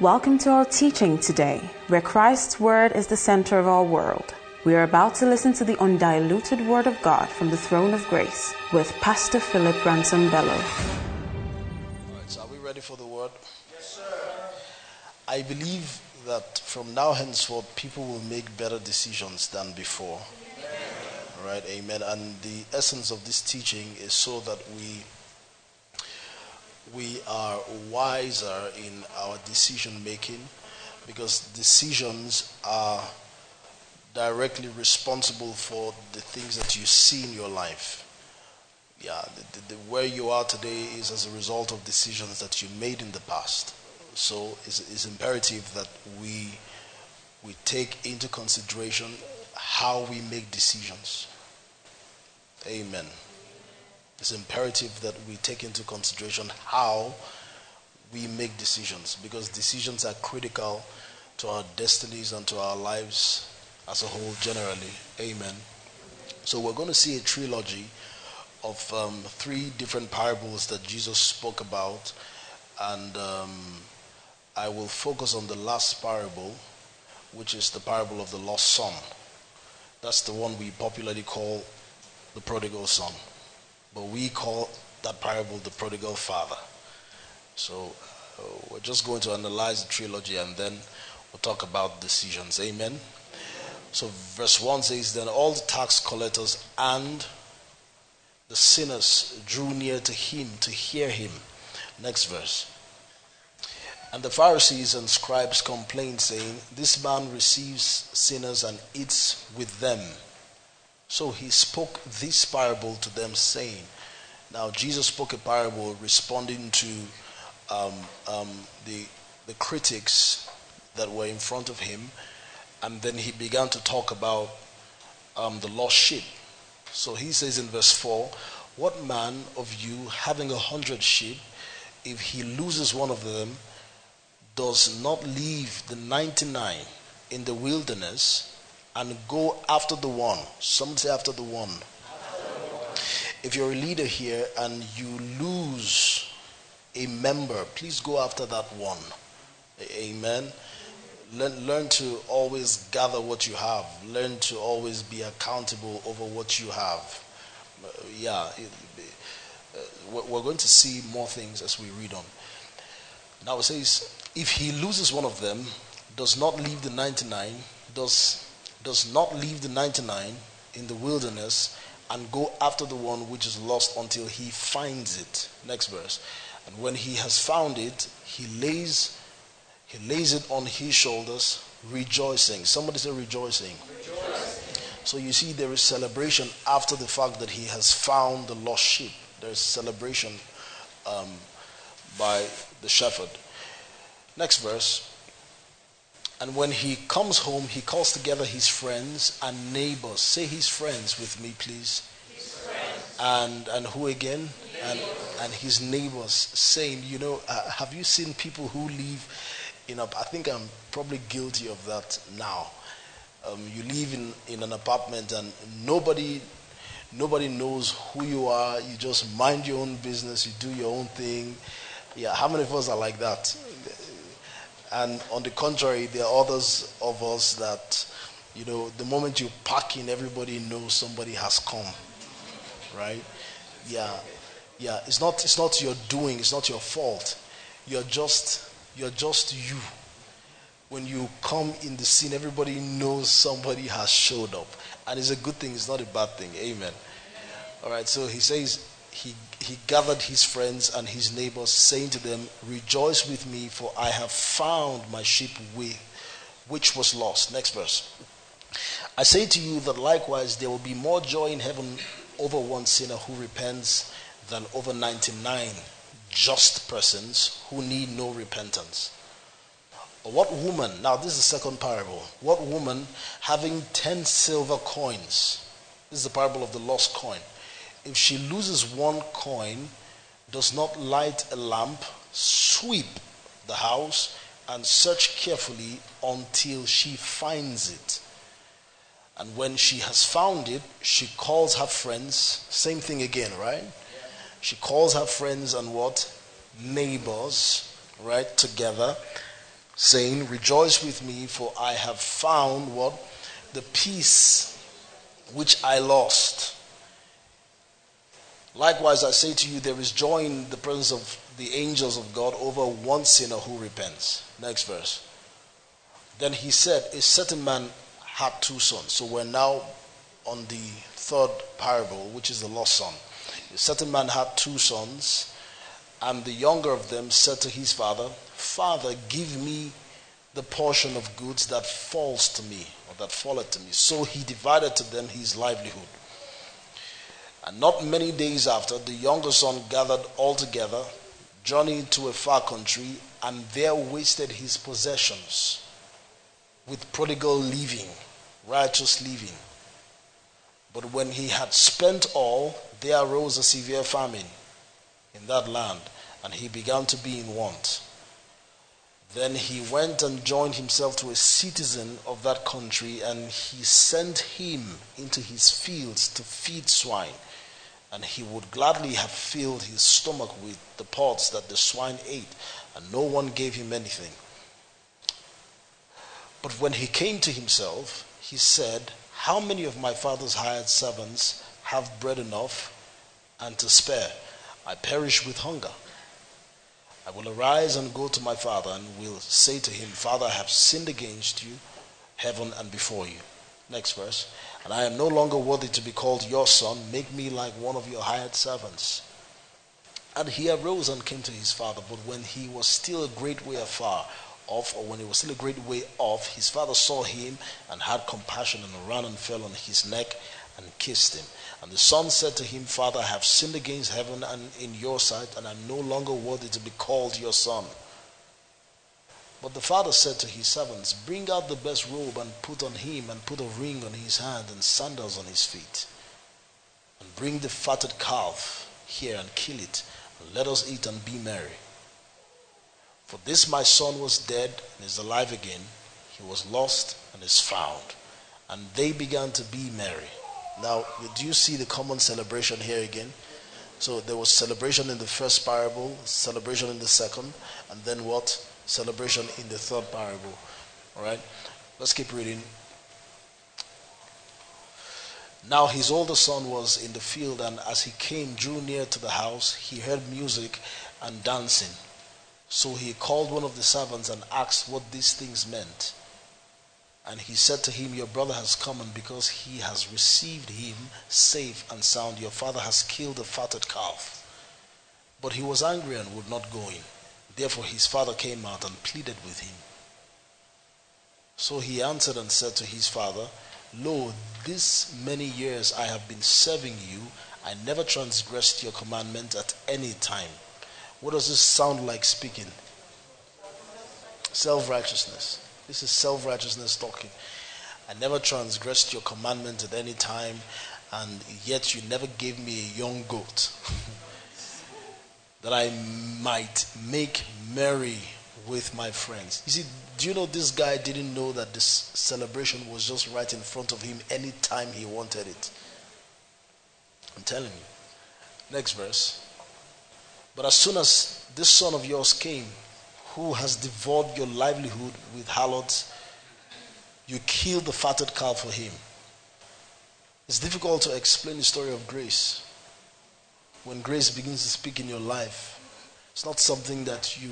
Welcome to our teaching today, where Christ's Word is the center of our world. We are about to listen to the undiluted Word of God from the throne of grace with Pastor Philip Ransom Bello. All right, so are we ready for the word? Yes, sir. I believe that from now henceforth, people will make better decisions than before. Right, amen. And the essence of this teaching is so that we we are wiser in our decision making because decisions are directly responsible for the things that you see in your life. Yeah, the, the, the, where you are today is as a result of decisions that you made in the past. So it's, it's imperative that we we take into consideration how we make decisions. Amen. It's imperative that we take into consideration how we make decisions because decisions are critical to our destinies and to our lives as a whole generally. Amen. So we're going to see a trilogy of um, three different parables that Jesus spoke about, and um, I will focus on the last parable, which is the parable of the lost son. That's the one we popularly call the prodigal son. But we call that parable the prodigal father. So uh, we're just going to analyze the trilogy and then we'll talk about decisions. Amen. So verse 1 says, Then all the tax collectors and the sinners drew near to him to hear him. Next verse. And the Pharisees and scribes complained, saying, This man receives sinners and eats with them. So he spoke this parable to them, saying, Now Jesus spoke a parable responding to um, um, the, the critics that were in front of him, and then he began to talk about um, the lost sheep. So he says in verse 4 What man of you, having a hundred sheep, if he loses one of them, does not leave the 99 in the wilderness and go after the one. Somebody say after the one. If you're a leader here and you lose a member, please go after that one. Amen. Learn, learn to always gather what you have. Learn to always be accountable over what you have. Uh, yeah, uh, we're going to see more things as we read on. Now it says, if he loses one of them, does not leave the 99, does does not leave the 99 in the wilderness and go after the one which is lost until he finds it. Next verse. And when he has found it, he lays he lays it on his shoulders, rejoicing. Somebody say rejoicing. So you see, there is celebration after the fact that he has found the lost sheep. There is celebration um, by the shepherd. Next verse. And when he comes home, he calls together his friends and neighbors. Say his friends with me, please. And and who again? And and his neighbors, saying, you know, uh, have you seen people who live in a? I think I'm probably guilty of that now. Um, you live in in an apartment and nobody nobody knows who you are. You just mind your own business. You do your own thing. Yeah, how many of us are like that? And on the contrary, there are others of us that, you know, the moment you park in, everybody knows somebody has come. Right? Yeah. Yeah. It's not it's not your doing, it's not your fault. You're just you're just you. When you come in the scene, everybody knows somebody has showed up. And it's a good thing, it's not a bad thing. Amen. All right, so he says he, he gathered his friends and his neighbors, saying to them, Rejoice with me, for I have found my sheep which was lost. Next verse. I say to you that likewise there will be more joy in heaven over one sinner who repents than over 99 just persons who need no repentance. What woman, now this is the second parable, what woman having 10 silver coins, this is the parable of the lost coin, if she loses one coin, does not light a lamp, sweep the house, and search carefully until she finds it. And when she has found it, she calls her friends. Same thing again, right? She calls her friends and what? Neighbors, right? Together. saying, Rejoice with me, for I have found what? The peace which I lost. Likewise, I say to you, there is joy in the presence of the angels of God over one sinner who repents. Next verse. Then he said, A certain man had two sons. So we're now on the third parable, which is the lost son. A certain man had two sons, and the younger of them said to his father, Father, give me the portion of goods that falls to me, or that falleth to me. So he divided to them his livelihood. And not many days after, the younger son gathered all together, journeyed to a far country, and there wasted his possessions with prodigal living, righteous living. But when he had spent all, there arose a severe famine in that land, and he began to be in want. Then he went and joined himself to a citizen of that country, and he sent him into his fields to feed swine. And he would gladly have filled his stomach with the pods that the swine ate, and no one gave him anything. But when he came to himself, he said, How many of my father's hired servants have bread enough and to spare? I perish with hunger. I will arise and go to my father and will say to him, Father, I have sinned against you, heaven, and before you. Next verse. And I am no longer worthy to be called your son. Make me like one of your hired servants. And he arose and came to his father. But when he was still a great way afar off, or when he was still a great way off, his father saw him and had compassion and ran and fell on his neck and kissed him. And the son said to him, Father, I have sinned against heaven and in your sight, and I'm no longer worthy to be called your son. But the father said to his servants, Bring out the best robe and put on him, and put a ring on his hand and sandals on his feet. And bring the fatted calf here and kill it, and let us eat and be merry. For this my son was dead and is alive again. He was lost and is found. And they began to be merry. Now, do you see the common celebration here again? So there was celebration in the first parable, celebration in the second, and then what? Celebration in the third parable. All right? Let's keep reading. Now his older son was in the field, and as he came, drew near to the house, he heard music and dancing. So he called one of the servants and asked what these things meant. And he said to him, Your brother has come, and because he has received him safe and sound, your father has killed a fatted calf. But he was angry and would not go in. Therefore his father came out and pleaded with him. So he answered and said to his father, Lo, this many years I have been serving you. I never transgressed your commandment at any time. What does this sound like speaking? Self righteousness. This is self righteousness talking. I never transgressed your commandment at any time, and yet you never gave me a young goat that I might make merry with my friends. You see, do you know this guy didn't know that this celebration was just right in front of him anytime he wanted it? I'm telling you. Next verse. But as soon as this son of yours came, who has devoured your livelihood with harlots, you killed the fatted calf for him. It's difficult to explain the story of grace. When grace begins to speak in your life, it's not something that you,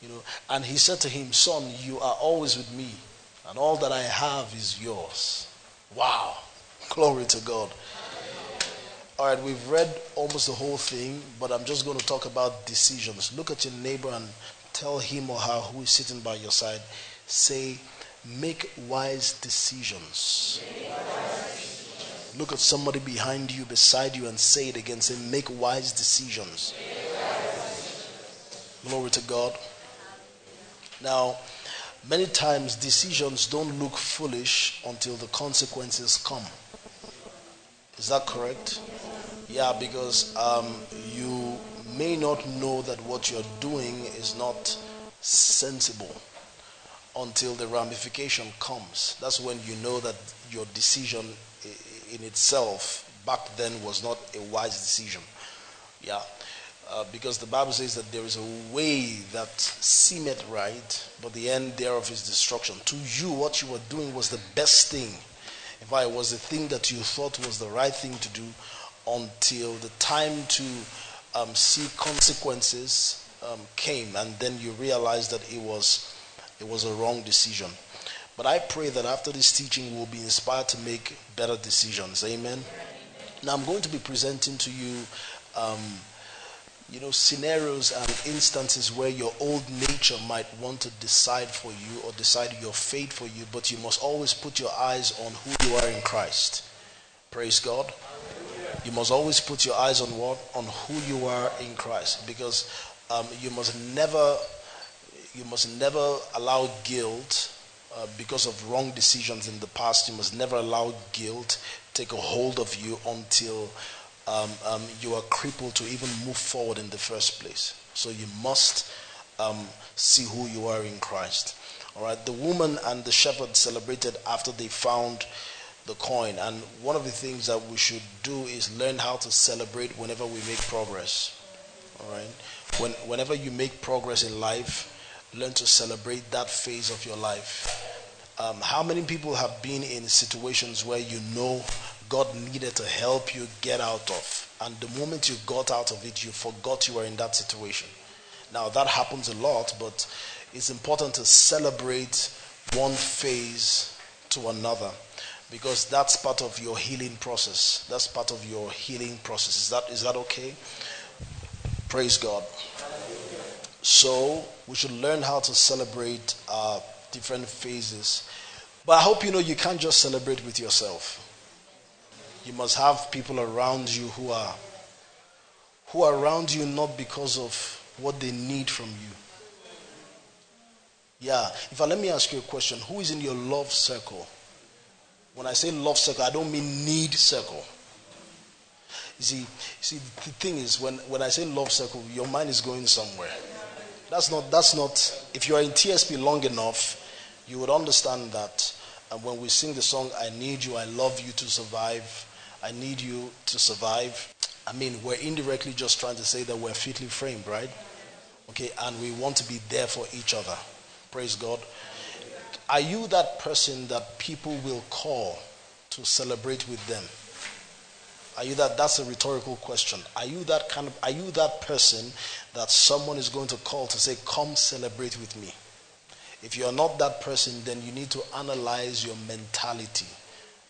you know. And he said to him, Son, you are always with me, and all that I have is yours. Wow. Glory to God. All right, we've read almost the whole thing, but I'm just going to talk about decisions. Look at your neighbor and tell him or her who is sitting by your side, say, make wise decisions. Look at somebody behind you, beside you, and say it again. Say, make wise decisions. Glory to God. Now, many times decisions don't look foolish until the consequences come. Is that correct? Yeah, because um, you may not know that what you're doing is not sensible until the ramification comes. That's when you know that your decision in itself back then was not a wise decision. Yeah. Uh, because the Bible says that there is a way that seemeth right, but the end thereof is destruction. To you, what you were doing was the best thing. In fact, it was the thing that you thought was the right thing to do until the time to um, see consequences um, came, and then you realized that it was it was a wrong decision. But I pray that after this teaching, we'll be inspired to make better decisions. Amen. Now, I'm going to be presenting to you. Um, you know, scenarios and instances where your old nature might want to decide for you or decide your fate for you, but you must always put your eyes on who you are in Christ. Praise God. You must always put your eyes on what? On who you are in Christ. Because um, you must never you must never allow guilt uh, because of wrong decisions in the past. You must never allow guilt take a hold of you until um, um, you are crippled to even move forward in the first place. So you must um, see who you are in Christ. All right. The woman and the shepherd celebrated after they found the coin. And one of the things that we should do is learn how to celebrate whenever we make progress. All right. When, whenever you make progress in life, learn to celebrate that phase of your life. Um, how many people have been in situations where you know God needed to help you get out of. And the moment you got out of it, you forgot you were in that situation. Now, that happens a lot, but it's important to celebrate one phase to another because that's part of your healing process. That's part of your healing process. Is that, is that okay? Praise God. So, we should learn how to celebrate uh, different phases. But I hope you know you can't just celebrate with yourself. You must have people around you who are who are around you not because of what they need from you. Yeah. If I let me ask you a question, who is in your love circle? When I say love circle, I don't mean need circle. You see, see, the thing is, when, when I say love circle, your mind is going somewhere. That's not, that's not, if you are in TSP long enough, you would understand that and when we sing the song, I need you, I love you to survive, I need you to survive. I mean, we're indirectly just trying to say that we're fitly framed, right? Okay, and we want to be there for each other. Praise God. Are you that person that people will call to celebrate with them? Are you that that's a rhetorical question. Are you that kind of are you that person that someone is going to call to say, Come celebrate with me? If you're not that person, then you need to analyze your mentality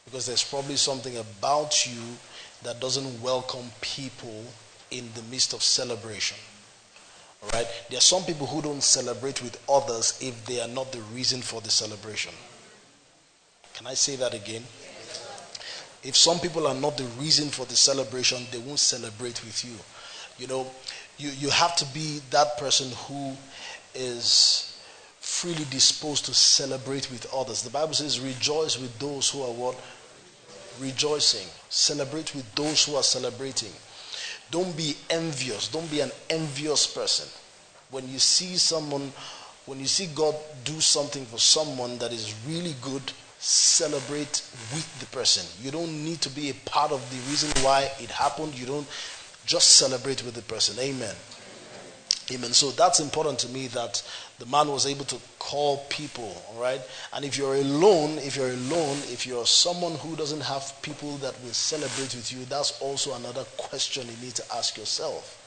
because there's probably something about you that doesn't welcome people in the midst of celebration. All right? There are some people who don't celebrate with others if they are not the reason for the celebration. Can I say that again? If some people are not the reason for the celebration, they won't celebrate with you. You know, you, you have to be that person who is freely disposed to celebrate with others. The Bible says, rejoice with those who are what? rejoicing. Celebrate with those who are celebrating. Don't be envious. Don't be an envious person. When you see someone, when you see God do something for someone that is really good, celebrate with the person. You don't need to be a part of the reason why it happened. You don't just celebrate with the person. Amen. Amen. So that's important to me that the man was able to call people, all right? And if you're alone, if you're alone, if you're someone who doesn't have people that will celebrate with you, that's also another question you need to ask yourself.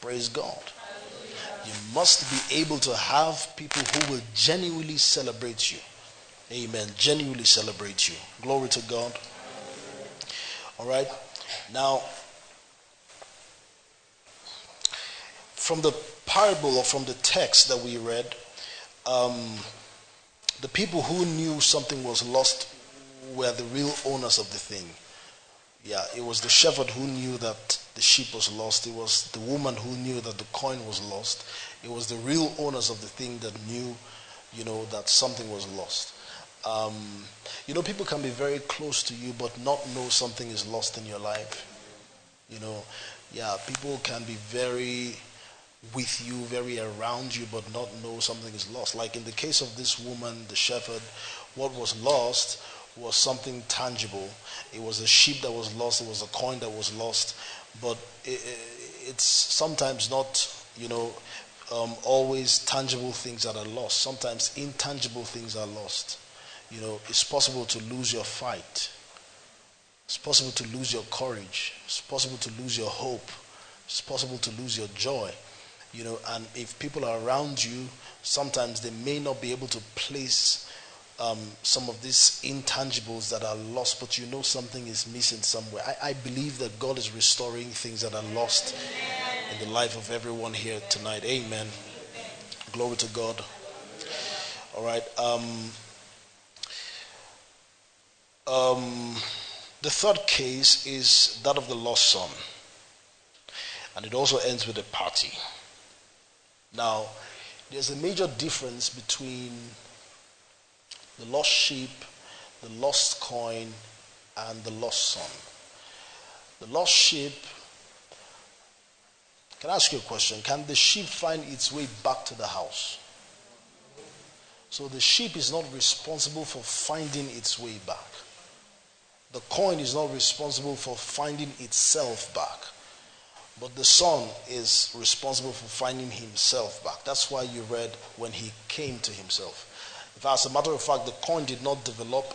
Praise God. You must be able to have people who will genuinely celebrate you. Amen. Genuinely celebrate you. Glory to God. All right. Now, from the parable or from the text that we read, um, the people who knew something was lost were the real owners of the thing. Yeah, it was the shepherd who knew that the sheep was lost. It was the woman who knew that the coin was lost. It was the real owners of the thing that knew, you know, that something was lost. Um, you know, people can be very close to you but not know something is lost in your life. You know, yeah, people can be very with you, very around you, but not know something is lost. Like in the case of this woman, the shepherd, what was lost was something tangible. It was a sheep that was lost, it was a coin that was lost, but it, it's sometimes not, you know, um, always tangible things that are lost. Sometimes intangible things are lost. You know, it's possible to lose your fight. It's possible to lose your courage. It's possible to lose your hope. It's possible to lose your joy. You know, and if people are around you, sometimes they may not be able to place um, some of these intangibles that are lost, but you know something is missing somewhere. I, I believe that God is restoring things that are lost in the life of everyone here tonight. Amen. Glory to God. All right. Um, um, the third case is that of the lost son. And it also ends with a party. Now, there's a major difference between the lost sheep, the lost coin, and the lost son. The lost sheep. Can I ask you a question? Can the sheep find its way back to the house? So the sheep is not responsible for finding its way back. The coin is not responsible for finding itself back. But the son is responsible for finding himself back. That's why you read when he came to himself. As a matter of fact, the coin did not develop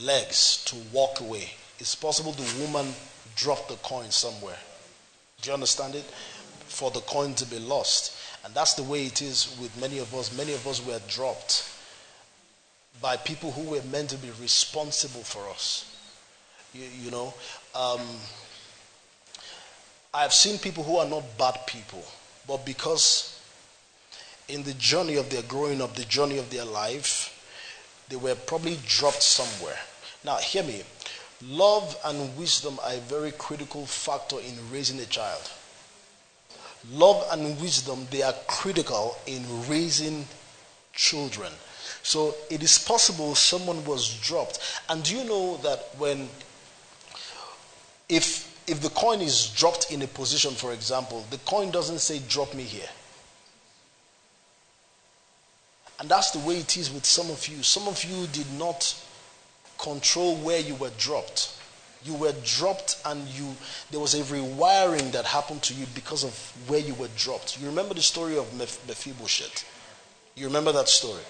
legs to walk away, it's possible the woman dropped the coin somewhere. Do you understand it? For the coin to be lost. And that's the way it is with many of us. Many of us were dropped by people who were meant to be responsible for us. You, you know, um, I've seen people who are not bad people, but because in the journey of their growing up, the journey of their life, they were probably dropped somewhere. Now, hear me. Love and wisdom are a very critical factor in raising a child. Love and wisdom, they are critical in raising children. So it is possible someone was dropped. And do you know that when if if the coin is dropped in a position, for example, the coin doesn't say drop me here. And that's the way it is with some of you. Some of you did not control where you were dropped. You were dropped and you there was a rewiring that happened to you because of where you were dropped. You remember the story of Mephibosheth? You remember that story?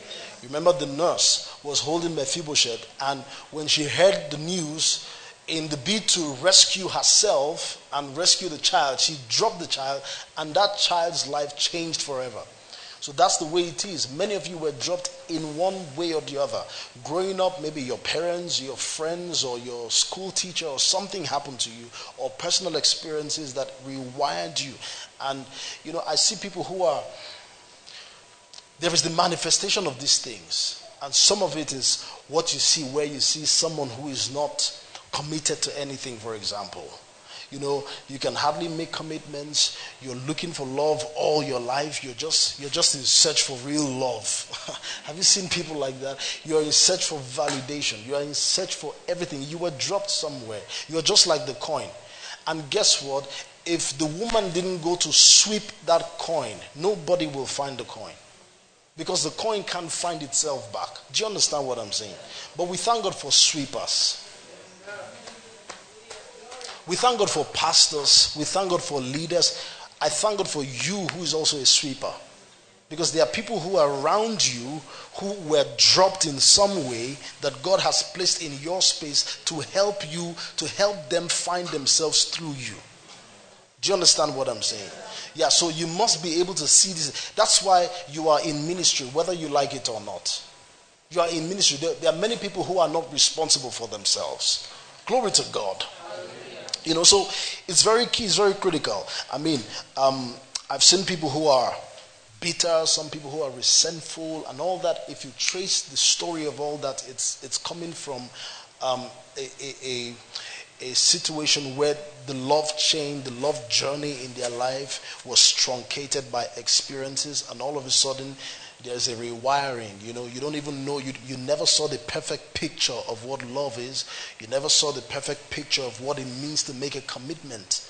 You remember the nurse was holding Mephibosheth and when she heard the news in the bid to rescue herself and rescue the child, she dropped the child, and that child's life changed forever. So that's the way it is. Many of you were dropped in one way or the other. Growing up, maybe your parents, your friends, or your school teacher, or something happened to you, or personal experiences that rewired you. And, you know, I see people who are, there is the manifestation of these things. And some of it is what you see, where you see someone who is not committed to anything, for example. You know, you can hardly make commitments. You're looking for love all your life. You're just you're just in search for real love. Have you seen people like that? You're in search for validation. You are in search for everything. You were dropped somewhere. You're just like the coin. And guess what? If the woman didn't go to sweep that coin, nobody will find the coin. Because the coin can't find itself back. Do you understand what I'm saying? But we thank God for sweepers. We thank God for pastors. We thank God for leaders. I thank God for you who is also a sweeper. Because there are people who are around you who were dropped in some way that God has placed in your space to help you, to help them find themselves through you. Do you understand what I'm saying? Yeah, so you must be able to see this. That's why you are in ministry, whether you like it or not. You are in ministry. There, are many people who are not responsible for themselves. Glory to God. You know, so it's very key, it's very critical. I mean, um, I've seen people who are bitter, some people who are resentful, and all that. If you trace the story of all that, it's it's coming from um, a, a, a a situation where the love chain, the love journey in their life was truncated by experiences, and all of a sudden there's a rewiring. You know, you don't even know, you, you never saw the perfect picture of what love is. You never saw the perfect picture of what it means to make a commitment.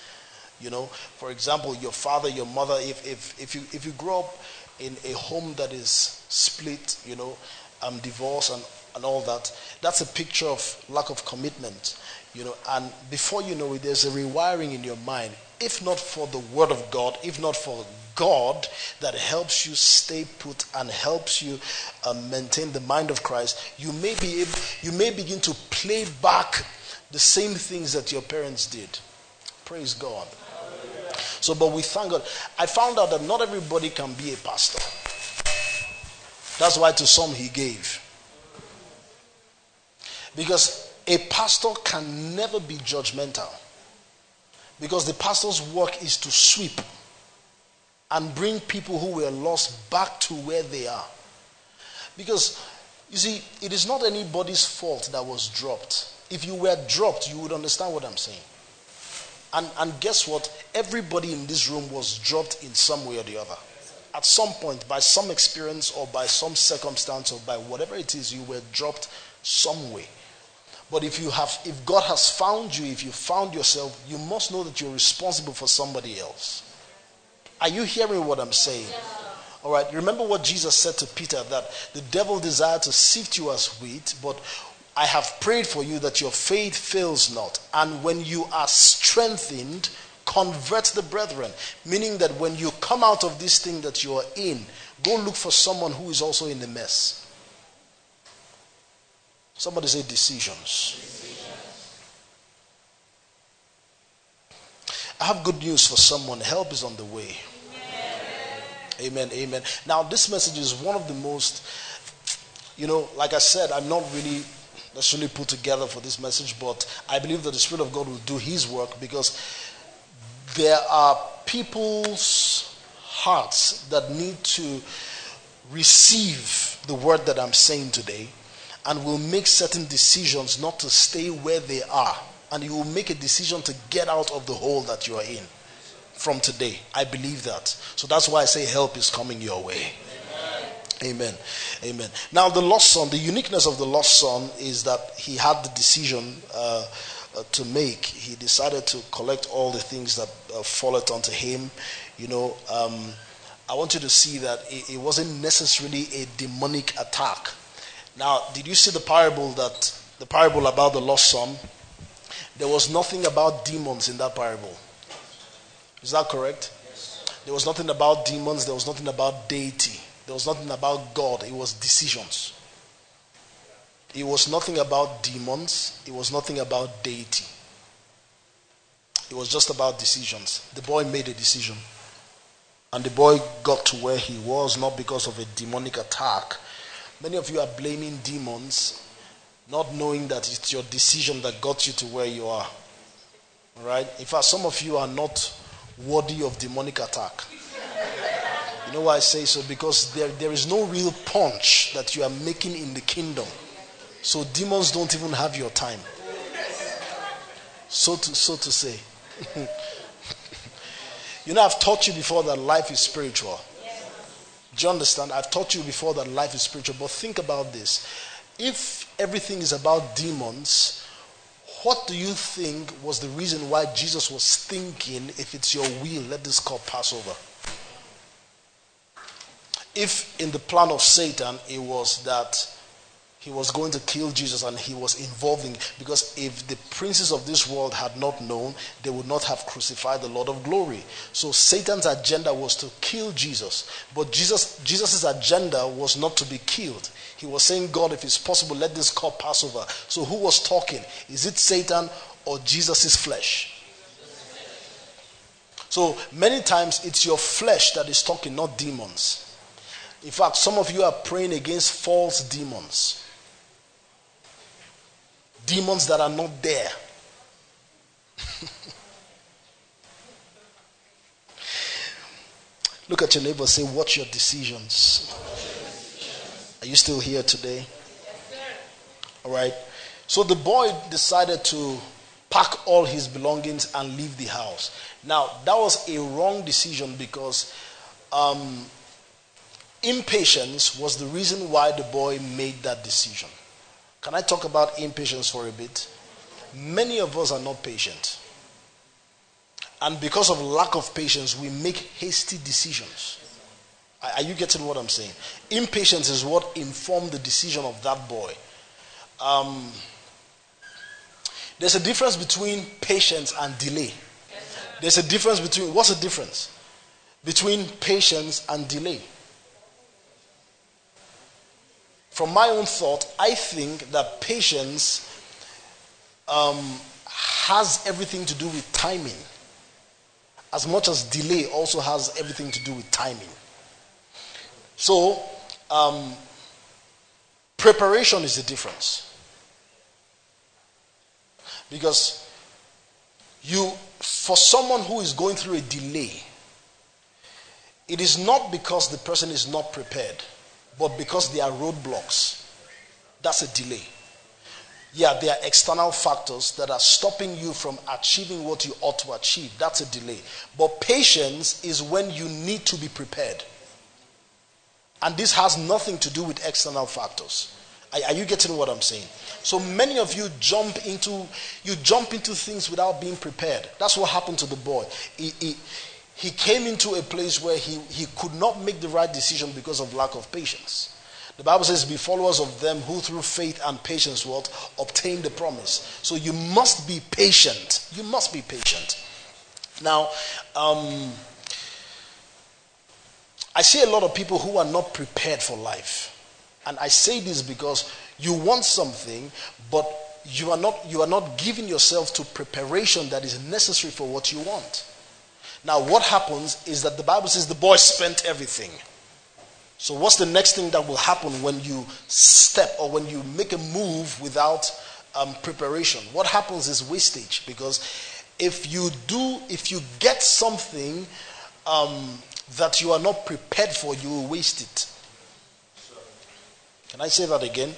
You know, for example, your father, your mother, if, if, if, you, if you grow up in a home that is split, you know, um, divorce and, and all that, that's a picture of lack of commitment. You know, and before you know it, there's a rewiring in your mind. if not for the Word of God, if not for God that helps you stay put and helps you uh, maintain the mind of Christ, you may be able, you may begin to play back the same things that your parents did. Praise God. So, but we thank God. I found out that not everybody can be a pastor. That's why to some he gave. Because a pastor can never be judgmental. Because the pastor's work is to sweep and bring people who were lost back to where they are. Because, you see, it is not anybody's fault that was dropped. If you were dropped, you would understand what I'm saying. And, and guess what? Everybody in this room was dropped in some way or the other. At some point, by some experience or by some circumstance or by whatever it is, you were dropped some way. But if you have, if God has found you, if you found yourself, you must know that you're responsible for somebody else. Are you hearing what I'm saying? All right. Remember what Jesus said to Peter that the devil desired to sift you as wheat, but I have prayed for you that your faith fails not. And when you are strengthened, convert the brethren. Meaning that when you come out of this thing that you are in, go look for someone who is also in the mess. Somebody say decisions. I have good news for someone. Help is on the way. Amen. Amen. Now, this message is one of the most, you know, like I said, I'm not really necessarily put together for this message, but I believe that the Spirit of God will do His work because there are people's hearts that need to receive the word that I'm saying today and will make certain decisions not to stay where they are. And you will make a decision to get out of the hole that you are in from today. I believe that. So that's why I say help is coming your way. Amen. Amen. Now, the lost son, the uniqueness of the lost son is that he had the decision uh, uh, to make. He decided to collect all the things that uh, falleth unto him. You know, um, I want you to see that it, it wasn't necessarily a demonic attack now, did you see the parable that the parable about the lost son? There was nothing about demons in that parable. Is that correct? Yes. There was nothing about demons, there was nothing about deity, there was nothing about God, it was decisions. It was nothing about demons, it was nothing about deity. It was just about decisions. The boy made a decision. And the boy got to where he was not because of a demonic attack, Many of you are blaming demons, not knowing that it's your decision that got you to where you are. All right? In fact, some of you are not worthy of demonic attack. You know why I say so? Because there, there is no real punch that you are making in the kingdom. So demons don't even have your time. So to, so to say. you know, I've taught you before that life is spiritual. Do you understand? I've taught you before that life is spiritual, but think about this. If everything is about demons, what do you think was the reason why Jesus was thinking, if it's your will, let this cup pass over? If in the plan of Satan it was that he was going to kill Jesus and he was involving because if the princes of this world had not known, they would not have crucified the Lord of glory. So Satan's agenda was to kill Jesus. But Jesus Jesus's agenda was not to be killed. He was saying, God, if it's possible, let this cup pass over. So who was talking? Is it Satan or Jesus' flesh? So many times it's your flesh that is talking, not demons. In fact, some of you are praying against false demons demons that are not there. Look at your neighbor say, Watch your decisions. Are you still here today? All right. So the boy decided to pack all his belongings and leave the house. Now, that was a wrong decision because um, impatience was the reason why the boy made that decision. Can I talk about impatience for a bit? Many of us are not patient. And because of lack of patience, we make hasty decisions. Are you getting what I'm saying? Impatience is what informed the decision of that boy. Um, there's a difference between patience and delay. There's a difference between, what's the difference? Between patience and delay. From my own thought, I think that patience um, has everything to do with timing, as much as delay also has everything to do with timing. So, um, preparation is the difference. Because you, for someone who is going through a delay, it is not because the person is not prepared, but because there are roadblocks. That's a delay. Yeah, there are external factors that are stopping you from achieving what you ought to achieve. That's a delay. But patience is when you need to be prepared. And this has nothing to do with external factors. Are, you getting what I'm saying? So many of you jump into you jump into things without being prepared. That's what happened to the boy. He, he, he came into a place where he, he could not make the right decision because of lack of patience. The Bible says, Be followers of them who through faith and patience will obtain the promise. So you must be patient. You must be patient. Now, um, I see a lot of people who are not prepared for life. And I say this because you want something, but you are not, you are not giving yourself to preparation that is necessary for what you want. Now, what happens is that the Bible says the boy spent everything. So, what's the next thing that will happen when you step or when you make a move without um, preparation? What happens is wastage because if you do, if you get something um, that you are not prepared for, you will waste it. Can I say that again?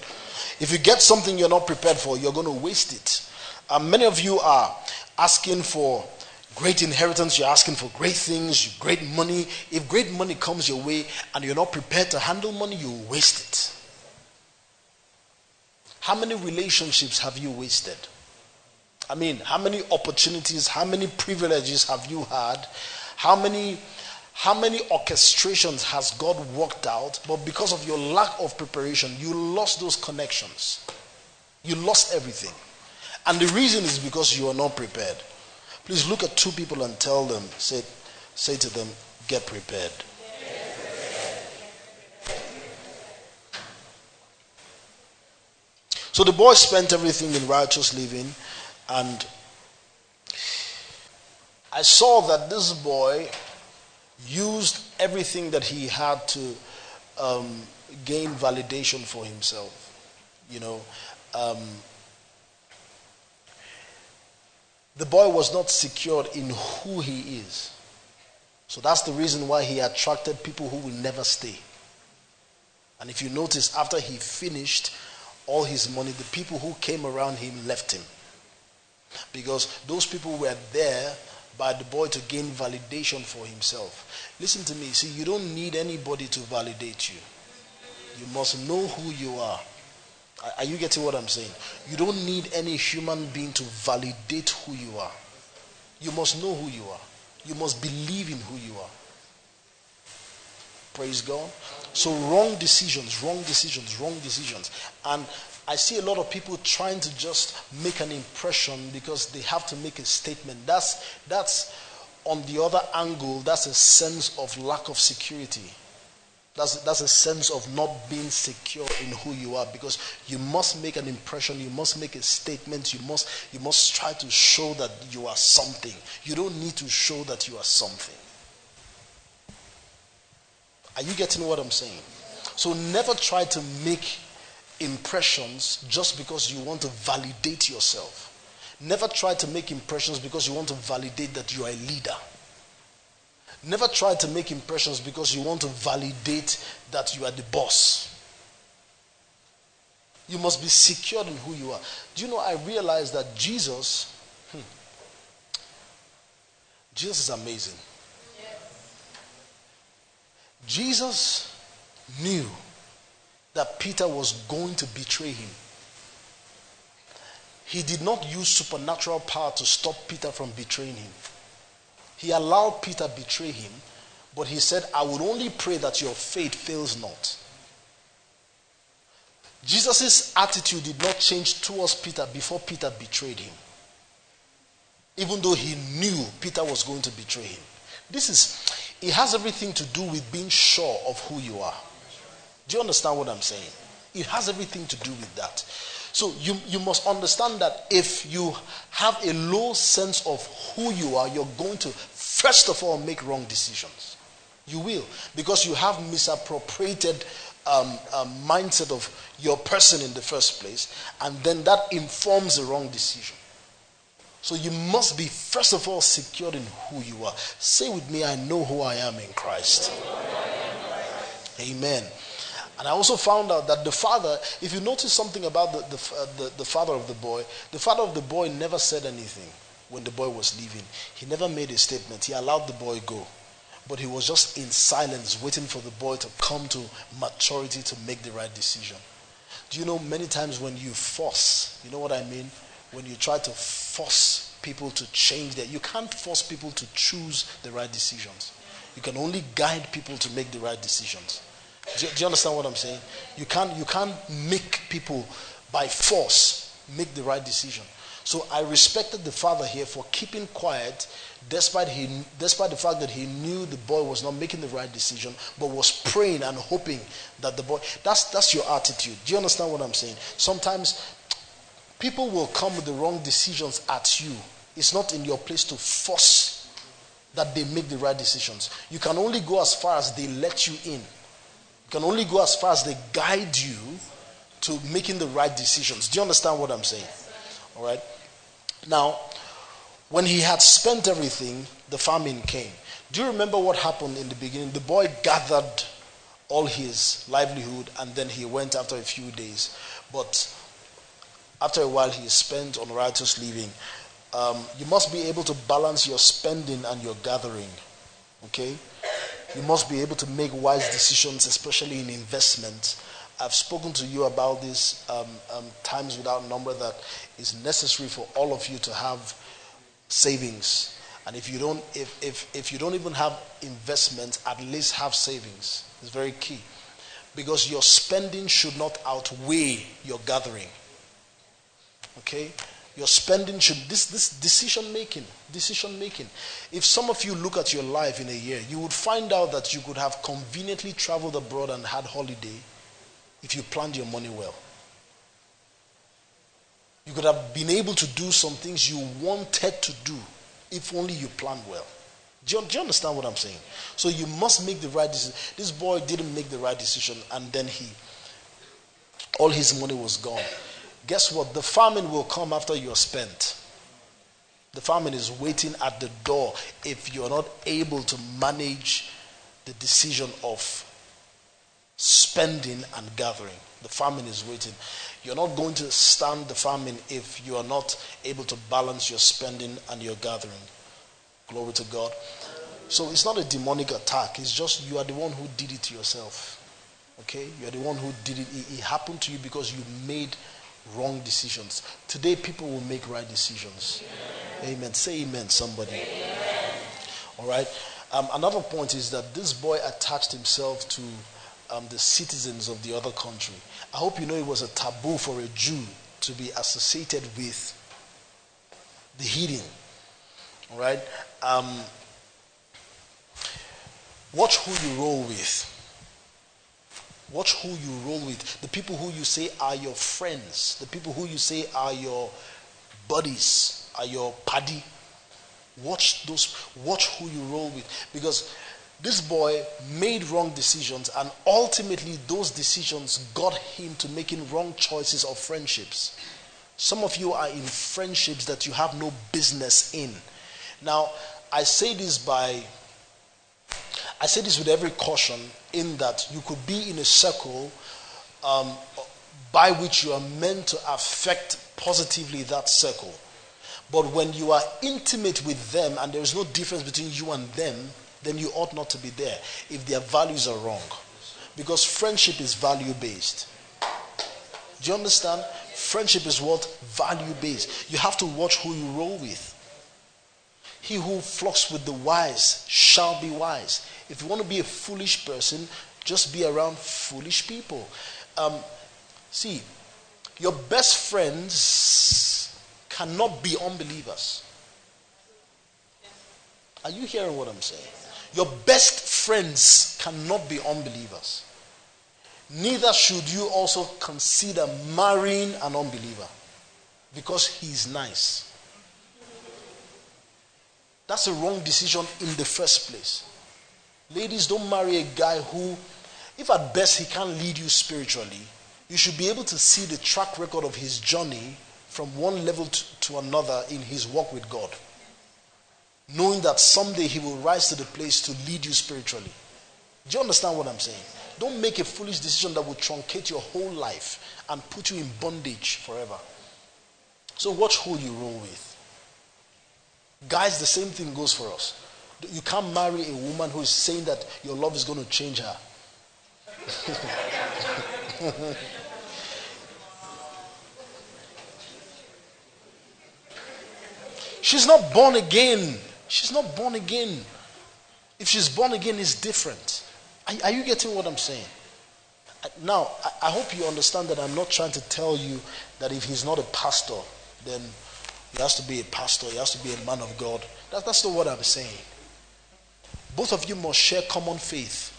If you get something you're not prepared for, you're going to waste it. Um, many of you are asking for great inheritance, you're asking for great things, great money. If great money comes your way and you're not prepared to handle money, you waste it. How many relationships have you wasted? I mean, how many opportunities, how many privileges have you had? How many how many orchestrations has God worked out, but because of your lack of preparation, you lost those connections. You lost everything. And the reason is because you are not prepared. Please look at two people and tell them, say, say to them, get prepared. So the boy spent everything in righteous living, and I saw that this boy used everything that he had to um, gain validation for himself. You know, um, the boy was not secured in who he is. So that's the reason why he attracted people who will never stay. And if you notice, after he finished all his money, the people who came around him left him. Because those people were there by the boy to gain validation for himself. Listen to me. See, you don't need anybody to validate you. You must know who you are. Are you getting what I'm saying? You don't need any human being to validate who you are. You must know who you are. You must believe in who you are. Praise God. So, wrong decisions, wrong decisions, wrong decisions. And I see a lot of people trying to just make an impression because they have to make a statement. That's, that's on the other angle, that's a sense of lack of security. That's, that's a sense of not being secure in who you are because you must make an impression, you must make a statement, you must, you must try to show that you are something. You don't need to show that you are something. Are you getting what I'm saying? So never try to make impressions just because you want to validate yourself. Never try to make impressions because you want to validate that you are a leader. Never try to make impressions because you want to validate that you are the boss. You must be secured in who you are. Do you know, I realized that Jesus, hmm, Jesus is amazing. Jesus knew that Peter was going to betray him. He did not use supernatural power to stop Peter from betraying him. He allowed Peter betray him, but he said, I will only pray that your faith fails not. Jesus' attitude did not change towards Peter before Peter betrayed him. even though he knew Peter was going to betray him. This is, it has everything to do with being sure of who you are. Do you understand what I'm saying? It has everything to do with that. So you, you must understand that if you have a low sense of who you are, you're going to, first of all, make wrong decisions. You will, because you have misappropriated um, um, mindset of your person in the first place, and then that informs the wrong decision. So you must be, first of all, secured in who you are. Say with me, I know who I am in Christ. Amen. And I also found out that the father, if you notice something about the, the, uh, the, the, father of the boy, the father of the boy never said anything when the boy was leaving. He never made a statement. He allowed the boy go. But he was just in silence, waiting for the boy to come to maturity to make the right decision. Do you know many times when you force, you know what I mean? When you try to force people to change that, you can't force people to choose the right decisions. You can only guide people to make the right decisions. Do, do you understand what I'm saying? You can't, you can't make people by force make the right decision. So I respected the father here for keeping quiet despite, he, despite the fact that he knew the boy was not making the right decision, but was praying and hoping that the boy. That's, that's your attitude. Do you understand what I'm saying? Sometimes people will come with the wrong decisions at you. It's not in your place to force that they make the right decisions. You can only go as far as they let you in. You can only go as far as they guide you to making the right decisions. Do you understand what I'm saying? All right. Now, when he had spent everything, the famine came. Do you remember what happened in the beginning? The boy gathered all his livelihood and then he went after a few days. But after a while, he spent on riotous living. Um, you must be able to balance your spending and your gathering. Okay? You must be able to make wise decisions, especially in investment. I've spoken to you about this um, um, times without number that is necessary for all of you to have savings. And if you don't, if, if, if you don't even have investments, at least have savings. It's very key. Because your spending should not outweigh your gathering. Okay? Your spending should this this decision making, decision making. If some of you look at your life in a year, you would find out that you could have conveniently traveled abroad and had holiday if you planned your money well. You could have been able to do some things you wanted to do if only you planned well. Do you, do you, understand what I'm saying? So you must make the right decision. This boy didn't make the right decision, and then he, all his money was gone guess what? The famine will come after you're spent. The famine is waiting at the door if you're not able to manage the decision of spending and gathering. The famine is waiting. You're not going to stand the famine if you are not able to balance your spending and your gathering. Glory to God. So it's not a demonic attack, it's just you are the one who did it to yourself. Okay? You're the one who did it. It, it happened to you because you made wrong decisions. Today, people will make right decisions. Amen. amen. Say amen, somebody. Amen. All right. Um, another point is that this boy attached himself to um, the citizens of the other country. I hope you know it was a taboo for a Jew to be associated with the heathen. All right. Um, watch who you roll with. Watch who you roll with. The people who you say are your friends. The people who you say are your buddies, are your paddy. Watch those. Watch who you roll with. Because this boy made wrong decisions, and ultimately, those decisions got him to making wrong choices of friendships. Some of you are in friendships that you have no business in. Now, I say this by I say this with every caution in that you could be in a circle um, by which you are meant to affect positively that circle. But when you are intimate with them and there is no difference between you and them, then you ought not to be there if their values are wrong. Because friendship is value based. Do you understand? Friendship is what? Value based. You have to watch who you roll with. He who flocks with the wise shall be wise. If you want to be a foolish person, just be around foolish people. Um, see, your best friends cannot be unbelievers. Are you hearing what I'm saying? Your best friends cannot be unbelievers. Neither should you also consider marrying an unbeliever because he's nice. That's a wrong decision in the first place. Ladies, don't marry a guy who, if at best he can't lead you spiritually, you should be able to see the track record of his journey from one level to, to another in his walk with God. Knowing that someday he will rise to the place to lead you spiritually. Do you understand what I'm saying? Don't make a foolish decision that will truncate your whole life and put you in bondage forever. So watch who you roll with. Guys, the same thing goes for us. You can't marry a woman who is saying that your love is going to change her. she's not born again. She's not born again. If she's born again, it's different. Are, are you getting what I'm saying? Now, I, I hope you understand that I'm not trying to tell you that if he's not a pastor, then he has to be a pastor, he has to be a man of God. That, that's not what I'm saying. Both of you must share common faith.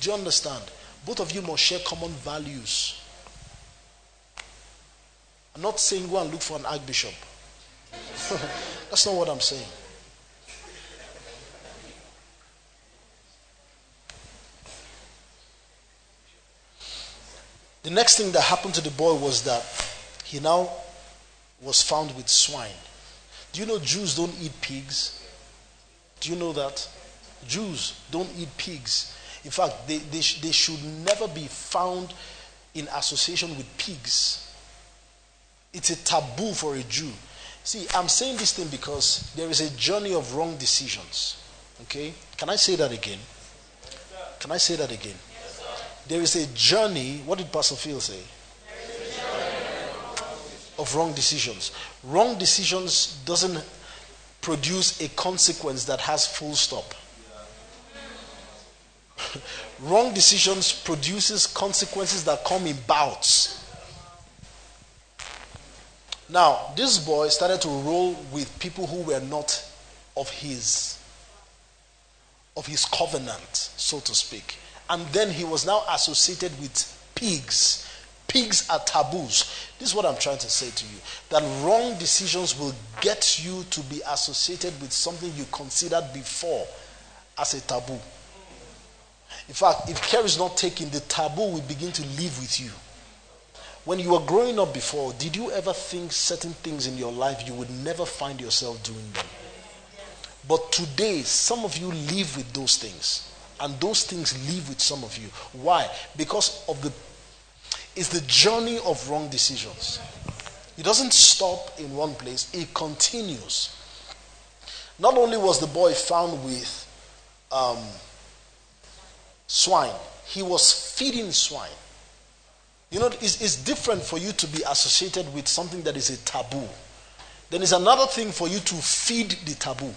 Do you understand? Both of you must share common values. I'm not saying go and look for an archbishop. that's not what I'm saying. The next thing that happened to the boy was that he now was found with swine. Do you know Jews don't eat pigs? Do you know that? Jews don't eat pigs. In fact, they, they, sh- they should never be found in association with pigs. It's a taboo for a Jew. See, I'm saying this thing because there is a journey of wrong decisions. Okay? Can I say that again? Can I say that again? There is a journey. What did Pastor Phil say? Of wrong decisions. Wrong decisions doesn't produce a consequence that has full stop. wrong decisions produces consequences that come in bouts. Now, this boy started to roll with people who were not of his of his covenant, so to speak. And then he was now associated with pigs. Pigs are taboos. This is what I'm trying to say to you that wrong decisions will get you to be associated with something you considered before as a taboo. In fact, if care is not taken, the taboo will begin to live with you. When you were growing up before, did you ever think certain things in your life you would never find yourself doing them? But today, some of you live with those things. And those things live with some of you. Why? Because of the it's the journey of wrong decisions. It doesn't stop in one place, it continues. Not only was the boy found with um, swine, he was feeding swine. You know, it's, it's different for you to be associated with something that is a taboo. Then it's another thing for you to feed the taboo.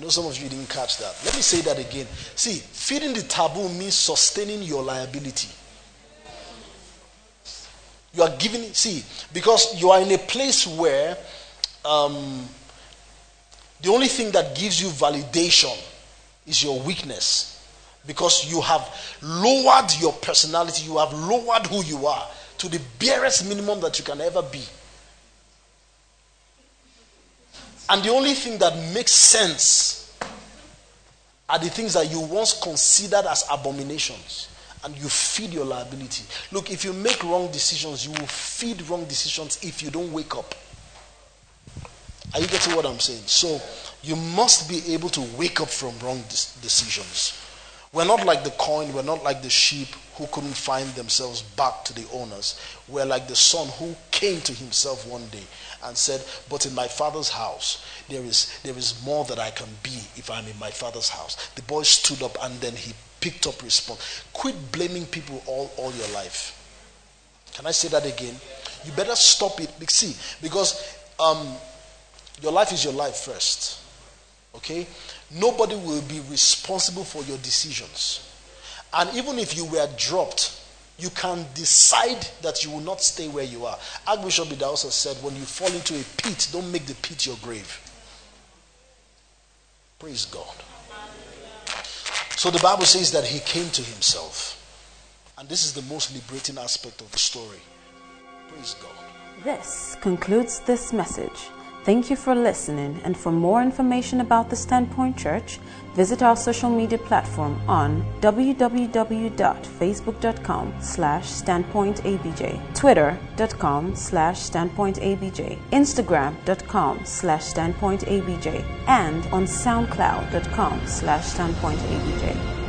I know some of you didn't catch that. Let me say that again. See, feeding the taboo means sustaining your liability. You are giving, see, because you are in a place where um, the only thing that gives you validation is your weakness. Because you have lowered your personality, you have lowered who you are to the barest minimum that you can ever be. And the only thing that makes sense are the things that you once considered as abominations. And you feed your liability. Look, if you make wrong decisions, you will feed wrong decisions if you don't wake up. Are you getting what I'm saying? So, you must be able to wake up from wrong decisions. We're not like the coin, we're not like the sheep who couldn't find themselves back to the owners. We're like the son who came to himself one day and said, But in my father's house, there is, there is more that I can be if I'm in my father's house. The boy stood up and then he picked up response. Quit blaming people all, all your life. Can I say that again? You better stop it. See, because um, your life is your life first. Okay? Nobody will be responsible for your decisions. And even if you were dropped, You can decide that you will not stay where you are. Archbishop Idahosa said, when you fall into a pit, don't make the pit your grave. Praise God. So the Bible says that he came to himself. And this is the most liberating aspect of the story. Praise God. This concludes this message. Thank you for listening, and for more information about the Standpoint Church, visit our social media platform on www.facebook.com slash standpointabj, twitter.com slash standpointabj, instagram.com slash standpointabj, and on soundcloud.com slash standpointabj.